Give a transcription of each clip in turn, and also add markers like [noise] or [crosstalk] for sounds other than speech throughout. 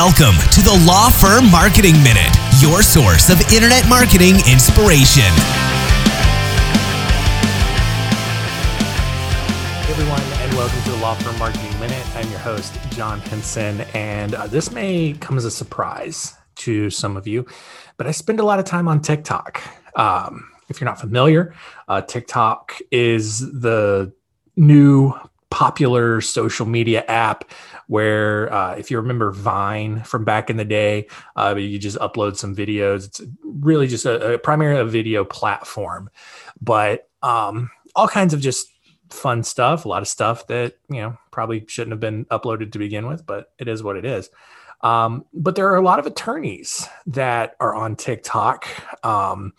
Welcome to the Law Firm Marketing Minute, your source of internet marketing inspiration. Hey everyone, and welcome to the Law Firm Marketing Minute. I'm your host, John Henson, and uh, this may come as a surprise to some of you, but I spend a lot of time on TikTok. Um, if you're not familiar, uh, TikTok is the new popular social media app where uh, if you remember vine from back in the day uh, you just upload some videos. It's really just a, a primarily a video platform. But um, all kinds of just fun stuff a lot of stuff that you know probably shouldn't have been uploaded to begin with but it is what it is. Um, but there are a lot of attorneys that are on tiktok. Um,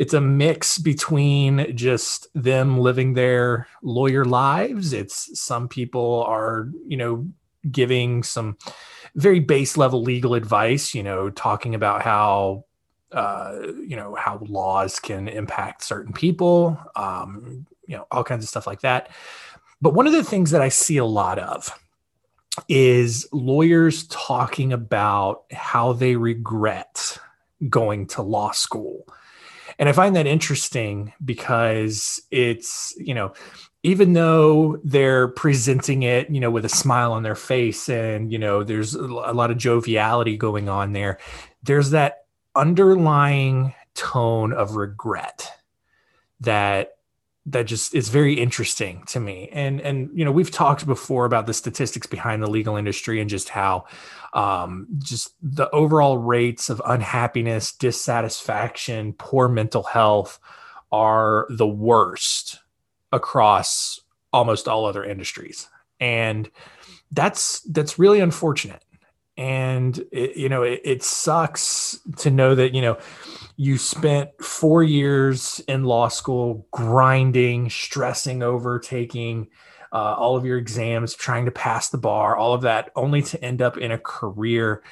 it's a mix between just them living their lawyer lives. It's some people are, you know, giving some very base level legal advice, you know, talking about how uh, you know how laws can impact certain people, um, you know, all kinds of stuff like that. But one of the things that I see a lot of is lawyers talking about how they regret going to law school and I find that interesting because it's, you know, even though they're presenting it, you know, with a smile on their face and, you know, there's a lot of joviality going on there, there's that underlying tone of regret that that just is very interesting to me. And and you know we've talked before about the statistics behind the legal industry and just how um, just the overall rates of unhappiness dissatisfaction poor mental health are the worst across almost all other industries. And that's that's really unfortunate and it, you know it, it sucks to know that you know you spent four years in law school grinding, stressing over taking uh, all of your exams, trying to pass the bar, all of that, only to end up in a career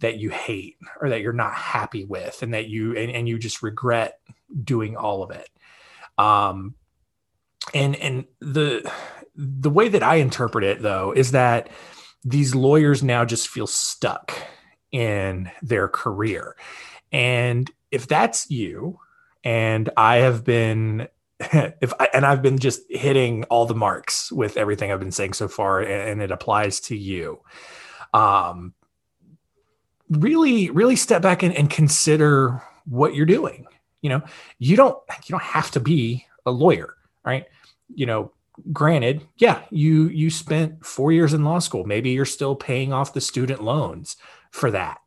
that you hate or that you're not happy with, and that you and, and you just regret doing all of it. Um, and and the the way that I interpret it though is that these lawyers now just feel stuck in their career. And if that's you, and I have been [laughs] if I, and I've been just hitting all the marks with everything I've been saying so far, and, it applies to you. Um, really, really step back and, and consider what you're doing. You know, you don't you don't have to be a lawyer, right? You know, granted, yeah, you you spent four years in law school. Maybe you're still paying off the student loans for that,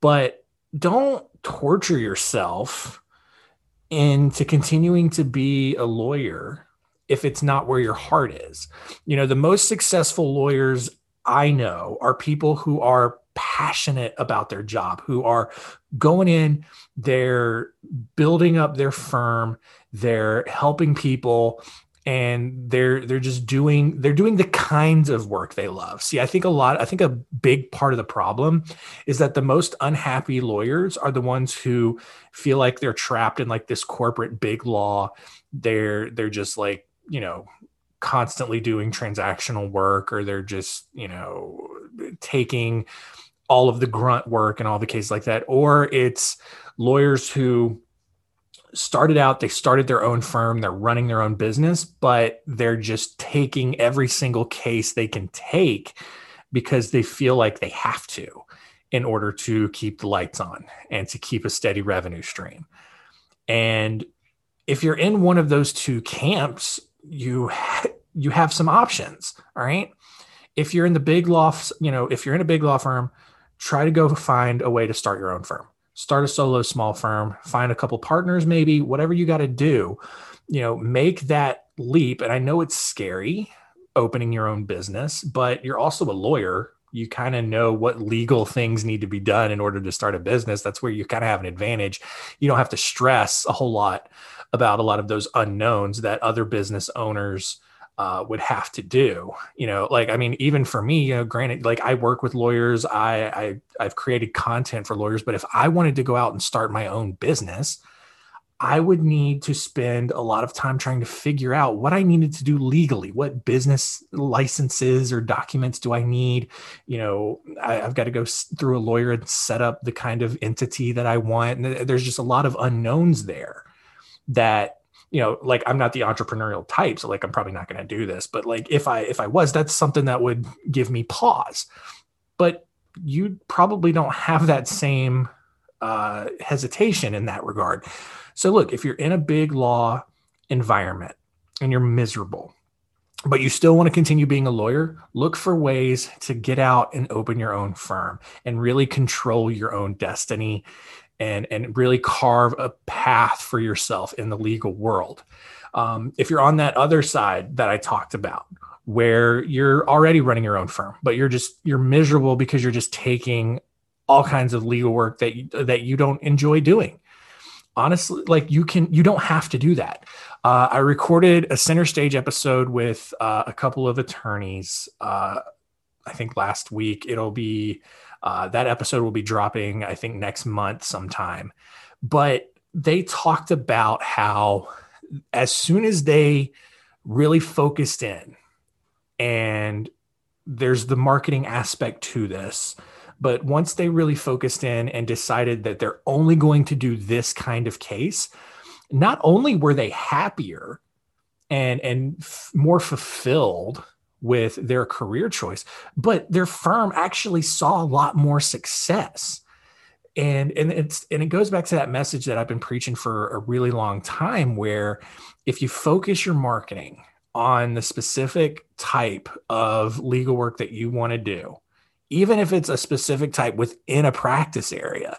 but don't torture yourself into continuing to be a lawyer if it's not where your heart is. You know, the most successful lawyers I know are people who are passionate about their job, who are going in, they're building up their firm, they're helping people, and they're they're just doing they're doing the kinds of work they love. See, I think a lot I think a big part of the problem is that the most unhappy lawyers are the ones who feel like they're trapped in like this corporate big law. They're they're just like, you know, constantly doing transactional work or they're just, you know, taking all of the grunt work and all the cases like that or it's lawyers who started out they started their own firm they're running their own business but they're just taking every single case they can take because they feel like they have to in order to keep the lights on and to keep a steady revenue stream. And if you're in one of those two camps you ha- [laughs] you have some options all right? If you're in the big law you know if you're in a big law firm try to go find a way to start your own firm start a solo small firm, find a couple partners, maybe whatever you got to do, you know, make that leap. And I know it's scary opening your own business, but you're also a lawyer. You kind of know what legal things need to be done in order to start a business. That's where you kind of have an advantage. You don't have to stress a whole lot about a lot of those unknowns that other business owners uh, would have to do. You know, like I mean, even for me, you know, granted, like I work with lawyers, I, I I've created content for lawyers, but if I wanted to go out and start my own business, I would need to spend a lot of time trying to figure out what I needed to do legally. What business licenses or documents do I need? You know, I, have got to go through a lawyer and set up the kind of entity that I want. And there's just a lot of unknowns there that you know like i'm not the entrepreneurial type so like i'm probably not going to do this but like if i if i was that's something that would give me pause but you probably don't have that same uh, hesitation in that regard. So, look, if you're in a big law environment and you're miserable, but you still want to continue being a lawyer, look for ways to get out and open your own firm and really control your own destiny and, and really carve a path for yourself in the legal world. Um, if you're on that other side that I talked about, where you're already running your own firm, but you're just you're miserable because you're just taking all kinds of legal work that you, that you don't enjoy doing. Honestly, like you can you don't have to do that. Uh, I recorded a center stage episode with uh, a couple of attorneys. Uh, I think last week. It'll be uh, that episode will be dropping. I think next month sometime. But they talked about how as soon as they really focused in and there's the marketing aspect to this but once they really focused in and decided that they're only going to do this kind of case not only were they happier and and f- more fulfilled with their career choice but their firm actually saw a lot more success. And and it's and it goes back to that message that I've been preaching for a really long time where if you focus your marketing on the specific type of legal work that you want to do, even if it's a specific type within a practice area,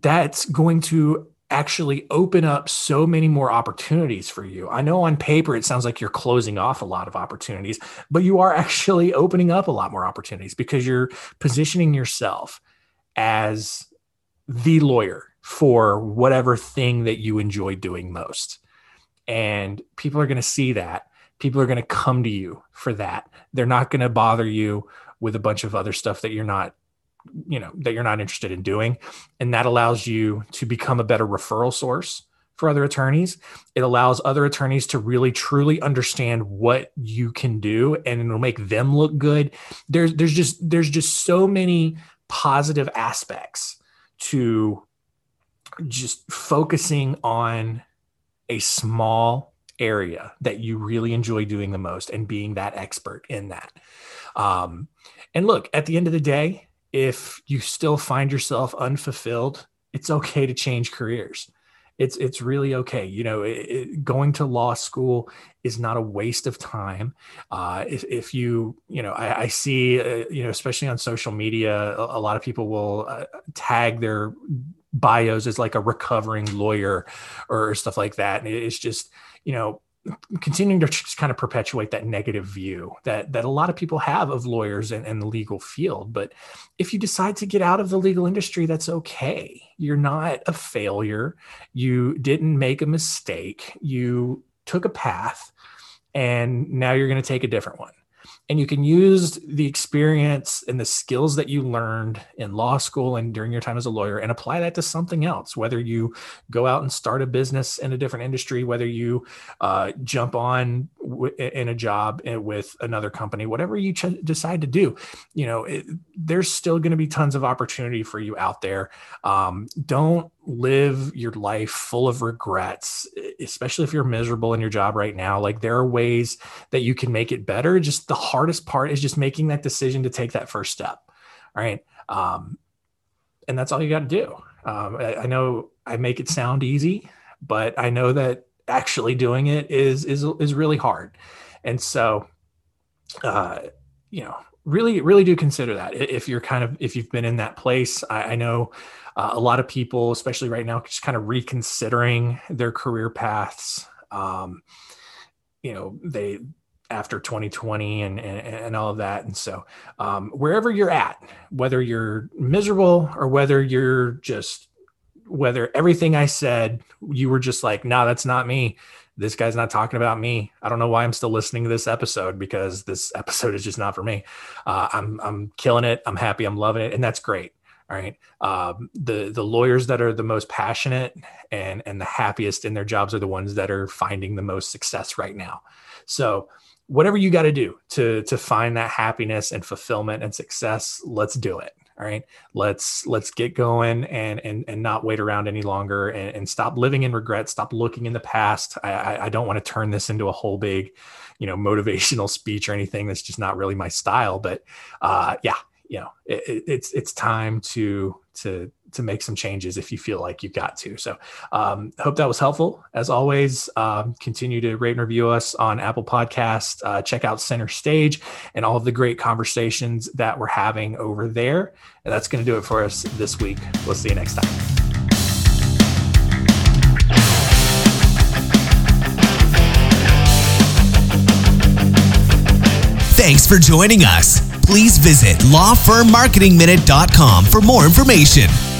that's going to actually open up so many more opportunities for you. I know on paper it sounds like you're closing off a lot of opportunities, but you are actually opening up a lot more opportunities because you're positioning yourself as the lawyer for whatever thing that you enjoy doing most. And people are going to see that. People are going to come to you for that. They're not going to bother you with a bunch of other stuff that you're not you know that you're not interested in doing. And that allows you to become a better referral source for other attorneys. It allows other attorneys to really truly understand what you can do and it'll make them look good. There's there's just there's just so many positive aspects to just focusing on a small area that you really enjoy doing the most and being that expert in that. Um, and look, at the end of the day, if you still find yourself unfulfilled, it's okay to change careers. It's it's really okay. You know, it, it, going to law school is not a waste of time. Uh, if, if you you know, I, I see uh, you know, especially on social media, a, a lot of people will uh, tag their bios as like a recovering lawyer or stuff like that. And it's just, you know, continuing to just kind of perpetuate that negative view that that a lot of people have of lawyers and, and the legal field. But if you decide to get out of the legal industry, that's okay. You're not a failure. You didn't make a mistake. You took a path and now you're going to take a different one and you can use the experience and the skills that you learned in law school and during your time as a lawyer and apply that to something else whether you go out and start a business in a different industry whether you uh, jump on w- in a job with another company whatever you ch- decide to do. You know it, there's still going to be tons of opportunity for you out there. Um, don't live your life full of regrets, especially if you're miserable in your job right now. Like there are ways that you can make it better. Just the hardest part is just making that decision to take that first step. All right. Um, and that's all you got to do. Um, I, I know I make it sound easy, but I know that actually doing it is is is really hard. And so, uh, you know, really really do consider that if you're kind of if you've been in that place. I, I know uh, a lot of people, especially right now, just kind of reconsidering their career paths. Um, you know, they after 2020 and, and, and all of that. And so, um, wherever you're at, whether you're miserable or whether you're just, whether everything I said, you were just like, no, nah, that's not me. This guy's not talking about me. I don't know why I'm still listening to this episode because this episode is just not for me. Uh, I'm, I'm killing it. I'm happy. I'm loving it. And that's great. All right. Um, the the lawyers that are the most passionate and and the happiest in their jobs are the ones that are finding the most success right now. So whatever you got to do to to find that happiness and fulfillment and success, let's do it. All right. Let's let's get going and and and not wait around any longer and, and stop living in regret. Stop looking in the past. I, I don't want to turn this into a whole big, you know, [laughs] motivational speech or anything. That's just not really my style. But uh, yeah, you know it, it's it's time to to to make some changes if you feel like you've got to. So um, hope that was helpful. As always um, continue to rate and review us on apple podcast uh, check out center stage and all of the great conversations that we're having over there. And that's going to do it for us this week. We'll see you next time. Thanks for joining us. Please visit lawfirmmarketingminute.com for more information.